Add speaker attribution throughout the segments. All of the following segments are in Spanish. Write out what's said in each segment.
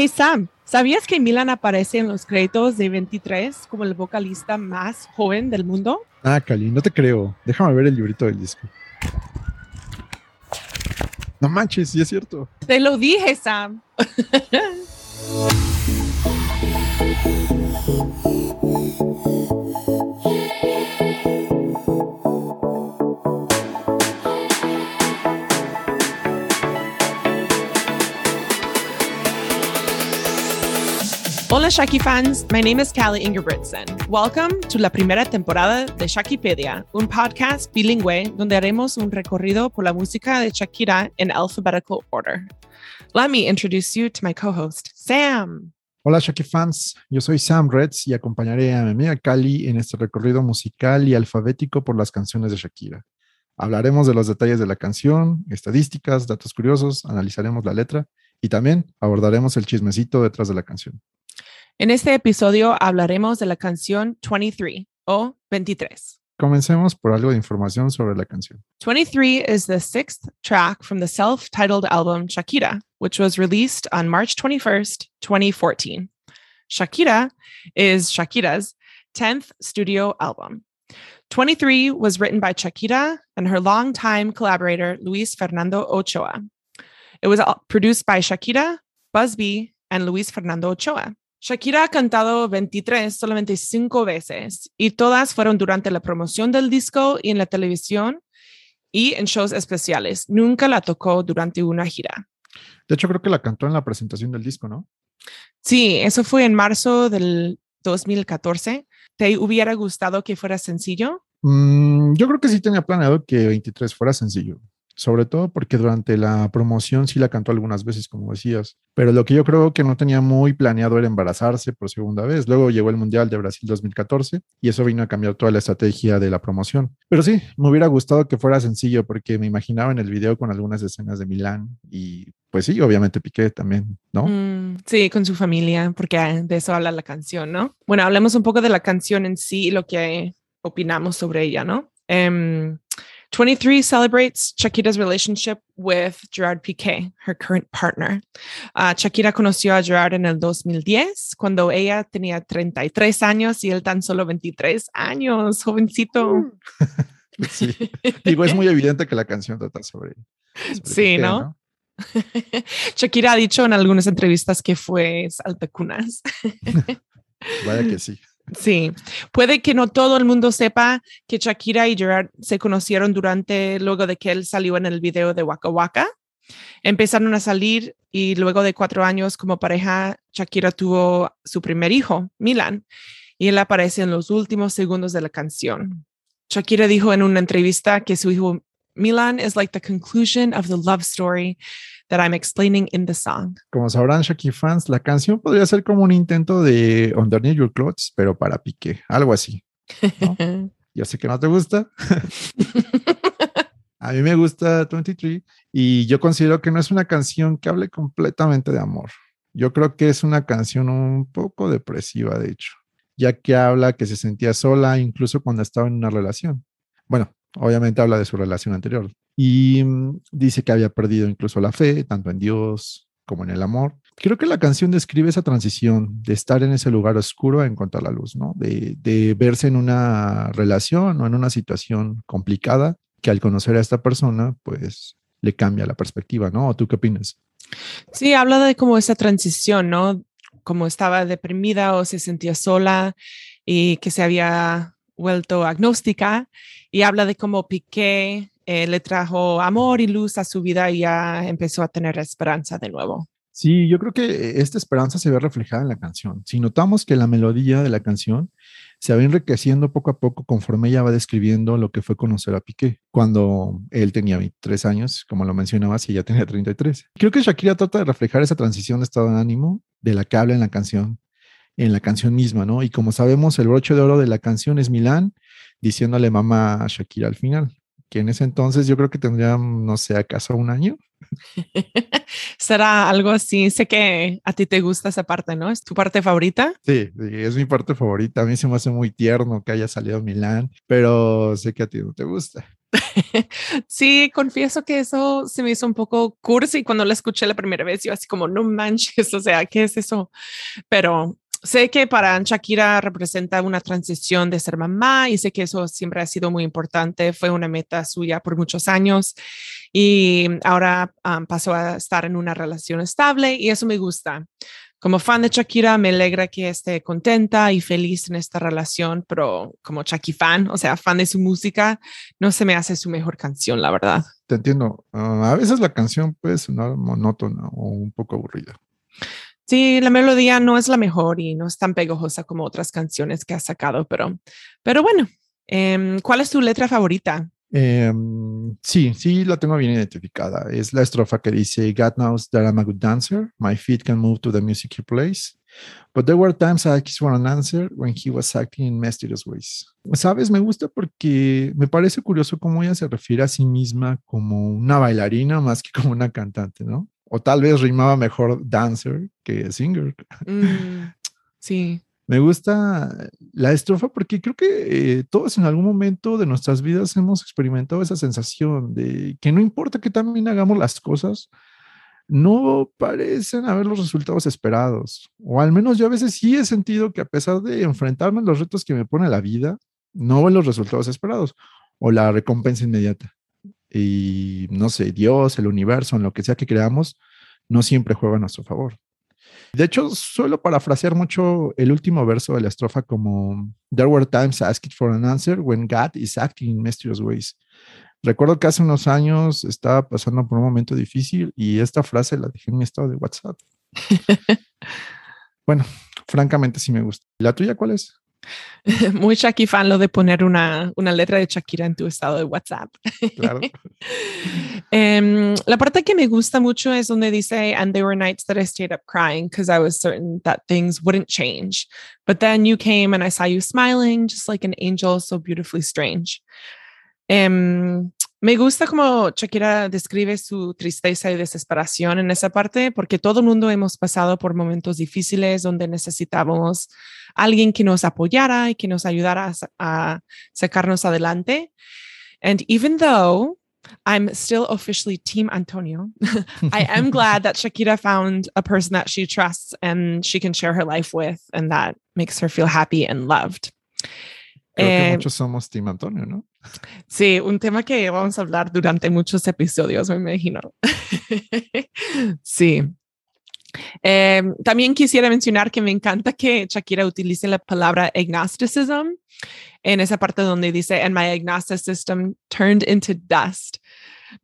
Speaker 1: Hey Sam, ¿sabías que Milan aparece en los créditos de 23 como el vocalista más joven del mundo?
Speaker 2: Ah, Cali, no te creo. Déjame ver el librito del disco. No manches, sí es cierto.
Speaker 1: Te lo dije, Sam. Hola Shaki fans, my name is Callie Ingebrigtsen. Welcome to la primera temporada de Shakipedia, un podcast bilingüe donde haremos un recorrido por la música de Shakira en alphabetical order. Let me introduce you to my co-host, Sam.
Speaker 2: Hola Shaki fans, yo soy Sam Reds y acompañaré a mi amiga Cali en este recorrido musical y alfabético por las canciones de Shakira. Hablaremos de los detalles de la canción, estadísticas, datos curiosos, analizaremos la letra y también abordaremos el chismecito detrás de la canción.
Speaker 1: En este episodio hablaremos de la canción 23 o 23.
Speaker 2: Comencemos por algo de información sobre la canción.
Speaker 1: 23 is the sixth track from the self titled album Shakira, which was released on March 21st, 2014. Shakira is Shakira's 10th studio album. 23 was written by Shakira and her longtime collaborator, Luis Fernando Ochoa. It was produced by Shakira, Busby, and Luis Fernando Ochoa. Shakira ha cantado 23, solamente cinco veces, y todas fueron durante la promoción del disco y en la televisión y en shows especiales. Nunca la tocó durante una gira.
Speaker 2: De hecho, creo que la cantó en la presentación del disco, ¿no?
Speaker 1: Sí, eso fue en marzo del 2014. ¿Te hubiera gustado que fuera sencillo?
Speaker 2: Mm, yo creo que sí tenía planeado que 23 fuera sencillo sobre todo porque durante la promoción sí la cantó algunas veces, como decías, pero lo que yo creo que no tenía muy planeado era embarazarse por segunda vez. Luego llegó el Mundial de Brasil 2014 y eso vino a cambiar toda la estrategia de la promoción. Pero sí, me hubiera gustado que fuera sencillo porque me imaginaba en el video con algunas escenas de Milán y pues sí, obviamente Piqué también, ¿no?
Speaker 1: Mm, sí, con su familia, porque de eso habla la canción, ¿no? Bueno, hablemos un poco de la canción en sí y lo que opinamos sobre ella, ¿no? Um, 23 celebrates Shakira's relationship with Gerard Piqué, her current partner. Uh, Shakira conoció a Gerard en el 2010, cuando ella tenía 33 años y él tan solo 23 años, jovencito.
Speaker 2: Mm. sí. Digo, es muy evidente que la canción trata sobre.
Speaker 1: sobre sí, Piqué, ¿no? ¿no? Shakira ha dicho en algunas entrevistas que fue saltacunas.
Speaker 2: Vaya que sí.
Speaker 1: Sí, puede que no todo el mundo sepa que Shakira y Gerard se conocieron durante, luego de que él salió en el video de Waka Waka. Empezaron a salir y luego de cuatro años como pareja, Shakira tuvo su primer hijo, Milan, y él aparece en los últimos segundos de la canción. Shakira dijo en una entrevista que su hijo Milan is like the conclusion of the love story that I'm explaining in the song.
Speaker 2: Como sabrán Shaki fans, la canción podría ser como un intento de Underneath Your Clothes, pero para Piqué, algo así. ¿no? Yo sé que no te gusta. A mí me gusta 23 y yo considero que no es una canción que hable completamente de amor. Yo creo que es una canción un poco depresiva, de hecho, ya que habla que se sentía sola incluso cuando estaba en una relación. Bueno, obviamente habla de su relación anterior, y mm, dice que había perdido incluso la fe, tanto en Dios como en el amor. Creo que la canción describe esa transición de estar en ese lugar oscuro a encontrar la luz, ¿no? De, de verse en una relación o en una situación complicada que al conocer a esta persona, pues le cambia la perspectiva, ¿no? ¿O tú qué opinas?
Speaker 1: Sí, habla de como esa transición, ¿no? Como estaba deprimida o se sentía sola y que se había vuelto agnóstica y habla de cómo Piqué eh, le trajo amor y luz a su vida y ya empezó a tener esperanza de nuevo.
Speaker 2: Sí, yo creo que esta esperanza se ve reflejada en la canción. Si notamos que la melodía de la canción se va enriqueciendo poco a poco conforme ella va describiendo lo que fue conocer a Piqué, cuando él tenía 23 años, como lo mencionabas, y ella tenía 33. Creo que Shakira trata de reflejar esa transición de estado de ánimo de la que habla en la canción, en la canción misma, ¿no? Y como sabemos, el broche de oro de la canción es Milán, diciéndole mamá a Shakira al final que en ese entonces yo creo que tendría, no sé, acaso un año.
Speaker 1: Será algo así. Sé que a ti te gusta esa parte, ¿no? ¿Es tu parte favorita?
Speaker 2: Sí, es mi parte favorita. A mí se me hace muy tierno que haya salido Milán, pero sé que a ti no te gusta.
Speaker 1: sí, confieso que eso se me hizo un poco cursi cuando la escuché la primera vez. Yo así como, no manches, o sea, ¿qué es eso? Pero sé que para Shakira representa una transición de ser mamá y sé que eso siempre ha sido muy importante. Fue una meta suya por muchos años y ahora pasó a estar en una relación estable y eso me gusta. Como fan de Shakira, me alegra que esté contenta y feliz en esta relación, pero como Shakira fan, o sea, fan de su música, no se me hace su mejor canción, la verdad.
Speaker 2: Te entiendo. Ah, a veces la canción puede sonar monótona o un poco aburrida.
Speaker 1: Sí, la melodía no es la mejor y no es tan pegajosa como otras canciones que ha sacado, pero, pero bueno, em, ¿cuál es tu letra favorita?
Speaker 2: Em, sí, sí, la tengo bien identificada. Es la estrofa que dice, God knows that I'm a good dancer. My feet can move to the music he plays. But there were times I asked for an answer when he was acting in mysterious ways. Sabes, me gusta porque me parece curioso cómo ella se refiere a sí misma como una bailarina más que como una cantante, ¿no? O tal vez rimaba mejor dancer que singer.
Speaker 1: Mm, sí.
Speaker 2: Me gusta la estrofa porque creo que eh, todos en algún momento de nuestras vidas hemos experimentado esa sensación de que no importa que también hagamos las cosas, no parecen haber los resultados esperados. O al menos yo a veces sí he sentido que a pesar de enfrentarme a los retos que me pone la vida, no veo los resultados esperados o la recompensa inmediata y no sé, Dios, el universo, en lo que sea que creamos, no siempre juega a nuestro favor. De hecho, suelo parafrasear mucho el último verso de la estrofa como There were times I asked for an answer when God is acting in mysterious ways. Recuerdo que hace unos años estaba pasando por un momento difícil y esta frase la dejé en mi estado de WhatsApp. bueno, francamente sí me gusta. ¿La tuya cuál es?
Speaker 1: Muy Shaki fan lo de poner una, una, letra de Shakira en tu estado de WhatsApp.
Speaker 2: Claro.
Speaker 1: um, la parte que me gusta mucho es donde dice, and there were nights that I stayed up crying because I was certain that things wouldn't change. But then you came and I saw you smiling just like an angel, so beautifully strange. Um, me gusta como Shakira describe su tristeza y desesperación en esa parte, porque todo el mundo hemos pasado por momentos difíciles donde necesitábamos alguien que nos apoyara y que nos ayudara a, sacarnos adelante. And even though I'm still officially Team Antonio. I am glad that Shakira found a person that she trusts and she can share her life with, and that makes her feel happy and loved.
Speaker 2: Creo que eh, muchos somos Team Antonio, ¿no?
Speaker 1: Sí, un tema que vamos a hablar durante muchos episodios, me imagino. sí. Eh, también quisiera mencionar que me encanta que Shakira utilice la palabra agnosticism en esa parte donde dice, and my agnostic system turned into dust.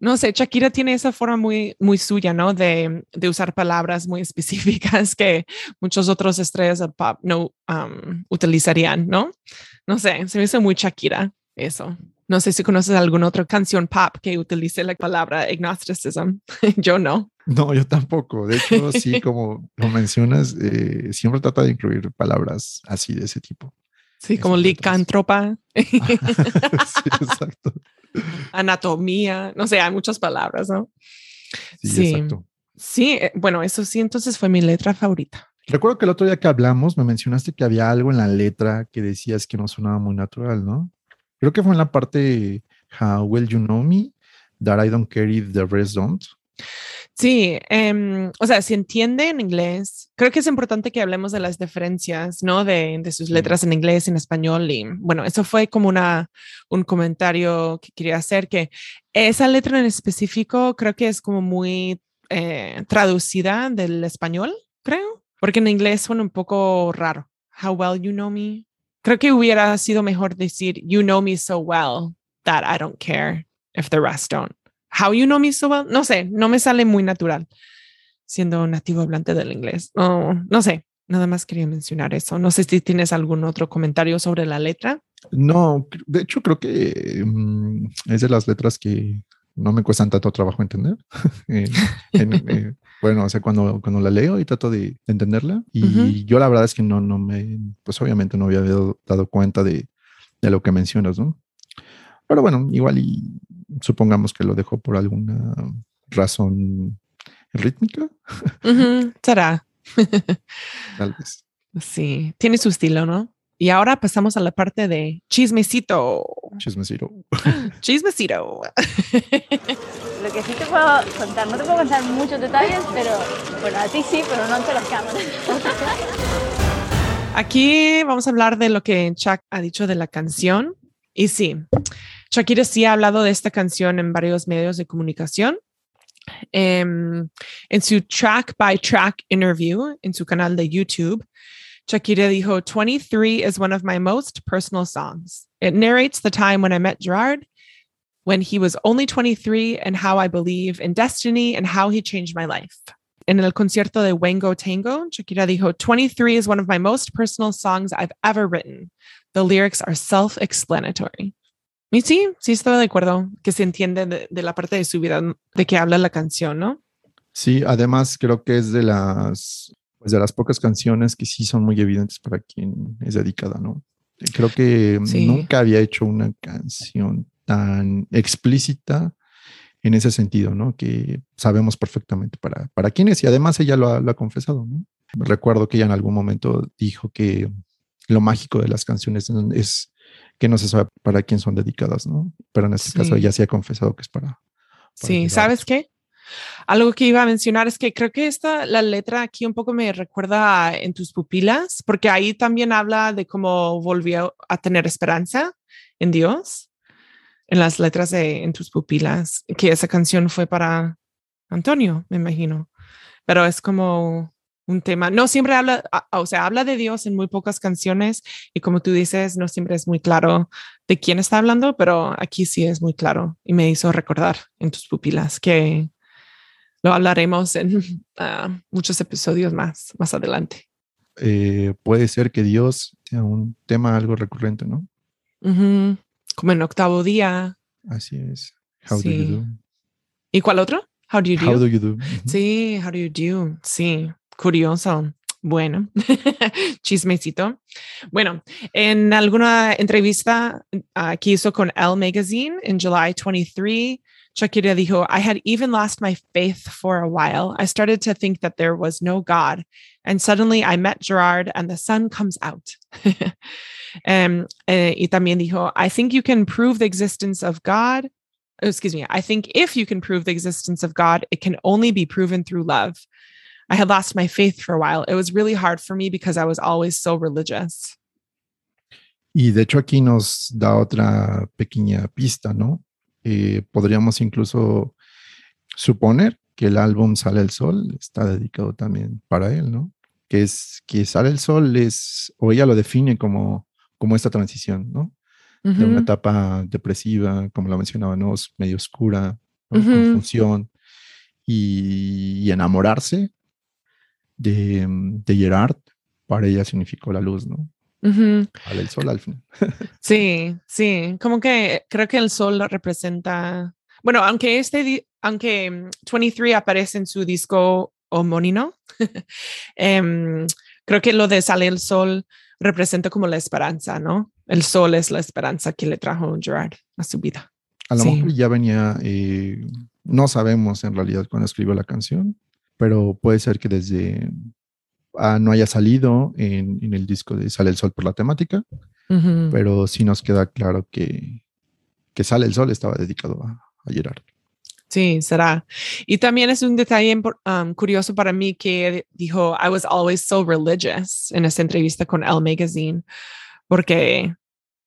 Speaker 1: No sé, Shakira tiene esa forma muy, muy suya, ¿no? De, de usar palabras muy específicas que muchos otros estrellas de pop no um, utilizarían, ¿no? No sé, se me hizo muy Shakira eso. No sé si conoces alguna otra canción pop que utilice la palabra agnosticism. yo no.
Speaker 2: No, yo tampoco. De hecho, sí, como lo mencionas, eh, siempre trata de incluir palabras así de ese tipo.
Speaker 1: Sí, como licántropa.
Speaker 2: sí, exacto.
Speaker 1: Anatomía, no sé, hay muchas palabras, ¿no?
Speaker 2: Sí, sí, exacto.
Speaker 1: Sí, eh, bueno, eso sí, entonces fue mi letra favorita.
Speaker 2: Recuerdo que el otro día que hablamos me mencionaste que había algo en la letra que decías que no sonaba muy natural, ¿no? Creo que fue en la parte How Well You Know Me, That I Don't Care If the Rest Don't.
Speaker 1: Sí, em, o sea, si entiende en inglés, creo que es importante que hablemos de las diferencias, ¿no? De, de sus letras en inglés, en español. Y bueno, eso fue como una, un comentario que quería hacer, que esa letra en específico creo que es como muy eh, traducida del español, creo, porque en inglés suena un poco raro. How well you know me. Creo que hubiera sido mejor decir, you know me so well that I don't care if the rest don't. How you know me so well? No sé, no me sale muy natural siendo nativo hablante del inglés. No, no sé, nada más quería mencionar eso. No sé si tienes algún otro comentario sobre la letra.
Speaker 2: No, de hecho creo que mm, es de las letras que no me cuestan tanto trabajo entender. Eh, bueno, o sea, cuando, cuando la leo y trato de entenderla, y yo la verdad es que no, no me, pues obviamente no había dado, cuenta de, de, lo que mencionas, ¿no? Pero bueno, igual y supongamos que lo dejó por alguna razón rítmica.
Speaker 1: Será.
Speaker 2: Tal vez.
Speaker 1: Sí, tiene su estilo, ¿no? Y ahora pasamos a la parte de chismecito.
Speaker 2: Chismecito.
Speaker 1: Chismecito.
Speaker 3: Lo que sí te puedo contar, no te puedo contar muchos detalles, pero bueno, a ti sí, pero no ante las cámaras.
Speaker 1: Aquí vamos a hablar de lo que Chuck ha dicho de la canción. Y sí, Shakira sí ha hablado de esta canción en varios medios de comunicación. Um, en su track by track interview en su canal de YouTube, Shakira dijo, 23 is one of my most personal songs. It narrates the time when I met Gerard, when he was only 23, and how I believe in destiny and how he changed my life. En el concierto de Wango Tango, Shakira dijo, 23 is one of my most personal songs I've ever written. The lyrics are self explanatory. Y sí, sí estoy de acuerdo que se entiende de, de, la parte de su vida de que habla la canción, ¿no?
Speaker 2: Sí, además creo que es de las, pues de las pocas canciones que sí son muy evidentes para quien es dedicada, ¿no? Creo que sí. nunca había hecho una canción tan explícita en ese sentido, ¿no? Que sabemos perfectamente para, para quién es y además ella lo ha, lo ha confesado, ¿no? Recuerdo que ella en algún momento dijo que lo mágico de las canciones es que no se sabe para quién son dedicadas, ¿no? Pero en este sí. caso ya se ha confesado que es para. para
Speaker 1: sí, ¿sabes qué? Algo que iba a mencionar es que creo que esta, la letra aquí un poco me recuerda En tus pupilas, porque ahí también habla de cómo volvió a tener esperanza en Dios, en las letras de En tus pupilas, que esa canción fue para Antonio, me imagino. Pero es como un tema. No siempre habla, o sea, habla de Dios en muy pocas canciones y como tú dices, no siempre es muy claro de quién está hablando, pero aquí sí es muy claro y me hizo recordar en tus pupilas que lo hablaremos en uh, muchos episodios más, más adelante.
Speaker 2: Eh, puede ser que Dios sea un tema algo recurrente, ¿no?
Speaker 1: Uh -huh. Como en octavo día.
Speaker 2: Así es. How
Speaker 1: sí.
Speaker 2: do you do?
Speaker 1: ¿Y cuál otro? How do you do?
Speaker 2: How do you do? Uh -huh.
Speaker 1: Sí, how do you do? Sí, curioso. Bueno, chismecito. Bueno, en alguna entrevista uh, que hizo con Elle Magazine en July 23, Shakira dijo, I had even lost my faith for a while. I started to think that there was no God. And suddenly I met Gerard and the sun comes out. um, uh, y también dijo, I think you can prove the existence of God. Oh, excuse me. I think if you can prove the existence of God, it can only be proven through love. I had lost my faith for a while. It was really hard for me because I was always so religious.
Speaker 2: Y de hecho aquí nos da otra pequeña pista, ¿no? Eh, podríamos incluso suponer que el álbum Sale el Sol está dedicado también para él, ¿no? Que es que Sale el Sol es, o ella lo define como, como esta transición, ¿no? Uh -huh. De una etapa depresiva, como lo mencionaba, ¿no? Medio oscura, uh -huh. confusión y, y enamorarse de, de, Gerard, para ella significó la luz, ¿no?
Speaker 1: Uh -huh.
Speaker 2: Al el sol al final.
Speaker 1: sí, sí, como que creo que el sol representa, bueno, aunque este, aunque 23 aparece en su disco homónimo, um, creo que lo de sale el sol representa como la esperanza, ¿no? El sol es la esperanza que le trajo Gerard a su vida.
Speaker 2: A lo sí. mejor ya venía, eh, no sabemos en realidad cuando escribió la canción, pero puede ser que desde ah, no haya salido en, en, el disco de Sale el Sol por la temática, uh -huh. pero sí nos queda claro que, que Sale el Sol estaba dedicado a, a Gerard.
Speaker 1: Sí, será. Y también es un detalle um, curioso para mí que dijo, I was always so religious en esa entrevista con Elle Magazine, porque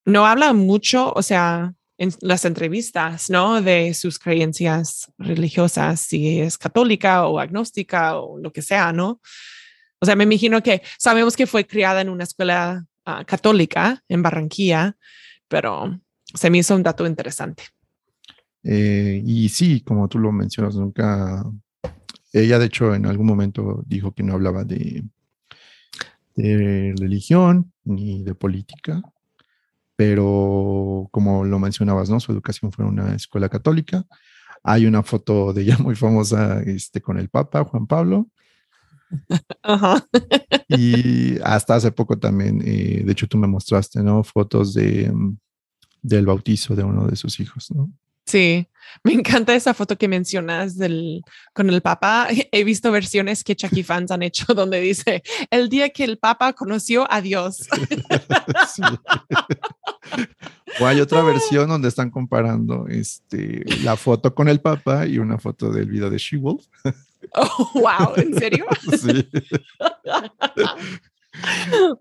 Speaker 1: no habla mucho, o sea, en las entrevistas, ¿no? De sus creencias religiosas, si es católica o agnóstica o lo que sea, ¿no? O sea, me imagino que sabemos que fue criada en una escuela uh, católica en Barranquilla, pero se me hizo un dato interesante.
Speaker 2: Eh, y sí, como tú lo mencionas, nunca, ella de hecho en algún momento dijo que no hablaba de, de religión ni de política, pero como lo mencionabas, ¿no? Su educación fue en una escuela católica. Hay una foto de ella muy famosa este, con el Papa, Juan Pablo.
Speaker 1: Ajá.
Speaker 2: y hasta hace poco también, eh, de hecho tú me mostraste, ¿no? Fotos de, del bautizo de uno de sus hijos, ¿no?
Speaker 1: Sí, me encanta esa foto que mencionas del, con el Papa. He visto versiones que Chucky fans han hecho donde dice el día que el Papa conoció a Dios.
Speaker 2: Sí. O hay otra versión donde están comparando este, la foto con el Papa y una foto del video de She-Wolf.
Speaker 1: Oh, wow, ¿en serio?
Speaker 2: Sí.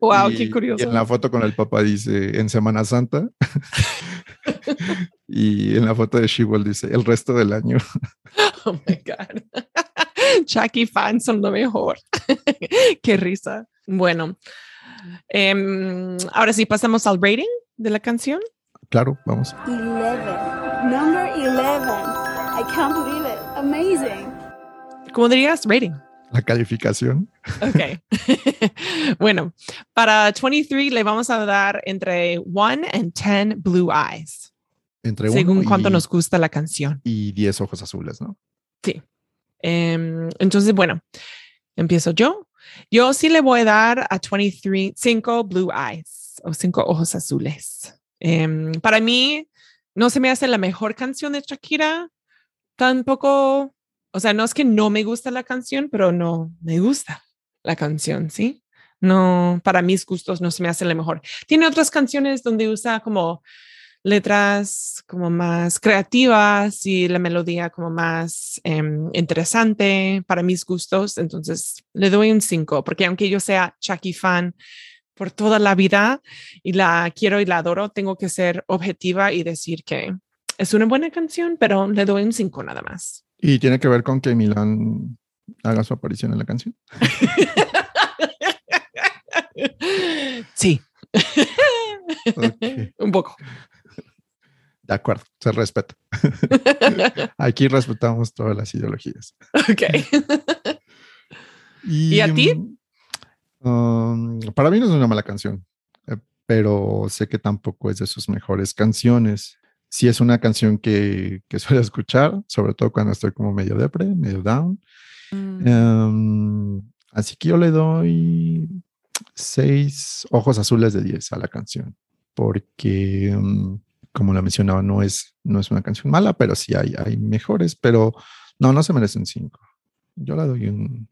Speaker 1: Wow,
Speaker 2: Y-
Speaker 1: qué
Speaker 2: Y
Speaker 1: curioso.
Speaker 2: en la foto con el Papa dice en Semana Santa. y en la foto de She-Wolf dice el resto del año.
Speaker 1: Oh my God. Chucky fans son lo mejor. Qué risa. Bueno, em, ahora sí pasamos al rating de la canción.
Speaker 2: Claro, vamos.
Speaker 4: 11. Number 11. I can't believe it. Amazing.
Speaker 1: ¿Cómo dirías? Rating.
Speaker 2: La calificación.
Speaker 1: Ok. bueno, para 23 le vamos a dar entre 1 and 10 blue eyes,
Speaker 2: Entre
Speaker 1: según cuánto
Speaker 2: y,
Speaker 1: nos gusta la canción.
Speaker 2: y 10 ojos azules, ¿no?
Speaker 1: Em, entonces, bueno, empiezo yo. Yo sí le voy a dar a 23 5 blue eyes o 5 ojos azules. Em, para mí, no se me hace la mejor canción de Shakira. Tampoco, o sea, no es que no me gusta la canción, pero no me gusta la canción, ¿sí? No, para mis gustos no se me hace la mejor. Tiene otras canciones donde usa como letras como más creativas y la melodía como más em, interesante para mis gustos. Entonces le doy un 5, porque aunque yo sea Chucky fan por toda la vida y la quiero y la adoro, tengo que ser objetiva y decir que es una buena canción, pero le doy un 5 nada más.
Speaker 2: Y tiene que ver con que Milán haga su aparición en la canción.
Speaker 1: sí. Un poco.
Speaker 2: De acuerdo, se respeta. Aquí respetamos todas las ideologías.
Speaker 1: ok. ¿Y a ti?
Speaker 2: um, para mí no es una mala canción, eh, pero sé que tampoco es de sus mejores canciones. Sí es una canción que, que suelo escuchar, sobre todo cuando estoy como medio depre, medio down.
Speaker 1: Mm,
Speaker 2: Um, así que yo le doy seis ojos azules de 10 a la canción, porque, um, como la mencionaba, no es, no es una canción mala, pero sí hay, hay mejores, pero no, no se merece un 5. Yo le doy un,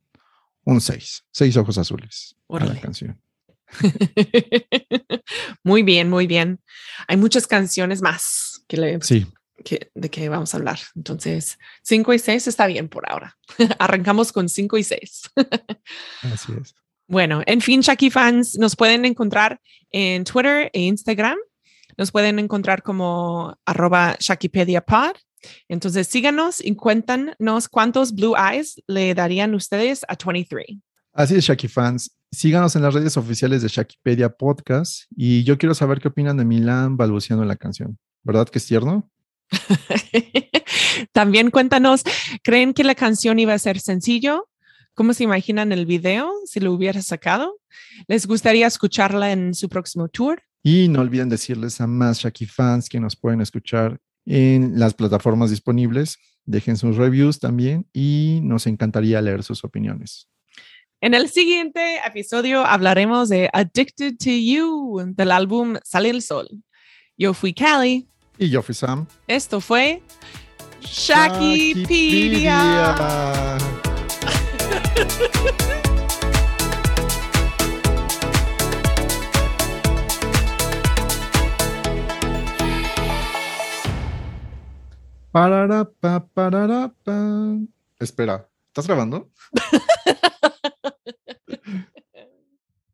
Speaker 2: un 6, seis ojos azules a la canción.
Speaker 1: muy bien, muy bien. Hay muchas canciones más que le,
Speaker 2: Sí,
Speaker 1: que, de que vamos a hablar. Entonces, 5 y 6 está bien por ahora. Arrancamos con 5 y 6.
Speaker 2: así es.
Speaker 1: Bueno, en fin, Shaki fans, nos pueden encontrar en Twitter e Instagram. Nos pueden encontrar como arroba ShakiPediaPod. Entonces síganos y cuéntanos cuántos blue eyes le darían ustedes a 23.
Speaker 2: Así es, Shaki fans. Síganos en las redes oficiales de Shakipedia Podcast y yo quiero saber qué opinan de Milán balbuceando la canción. ¿Verdad que es tierno?
Speaker 1: También cuéntanos, ¿creen que la canción iba a ser sencillo? ¿Cómo se imaginan el video si lo hubiera sacado? ¿Les gustaría escucharla en su próximo tour?
Speaker 2: Y no olviden decirles a más Shaki fans que nos pueden escuchar en las plataformas disponibles. Dejen sus reviews también y nos encantaría leer sus opiniones.
Speaker 1: En el siguiente episodio hablaremos de Addicted to You del álbum Sale el Sol. Yo fui Callie.
Speaker 2: Y yo fui Sam.
Speaker 1: Esto fue Shakipedia.
Speaker 2: Pararapa. Espera, ¿estás grabando?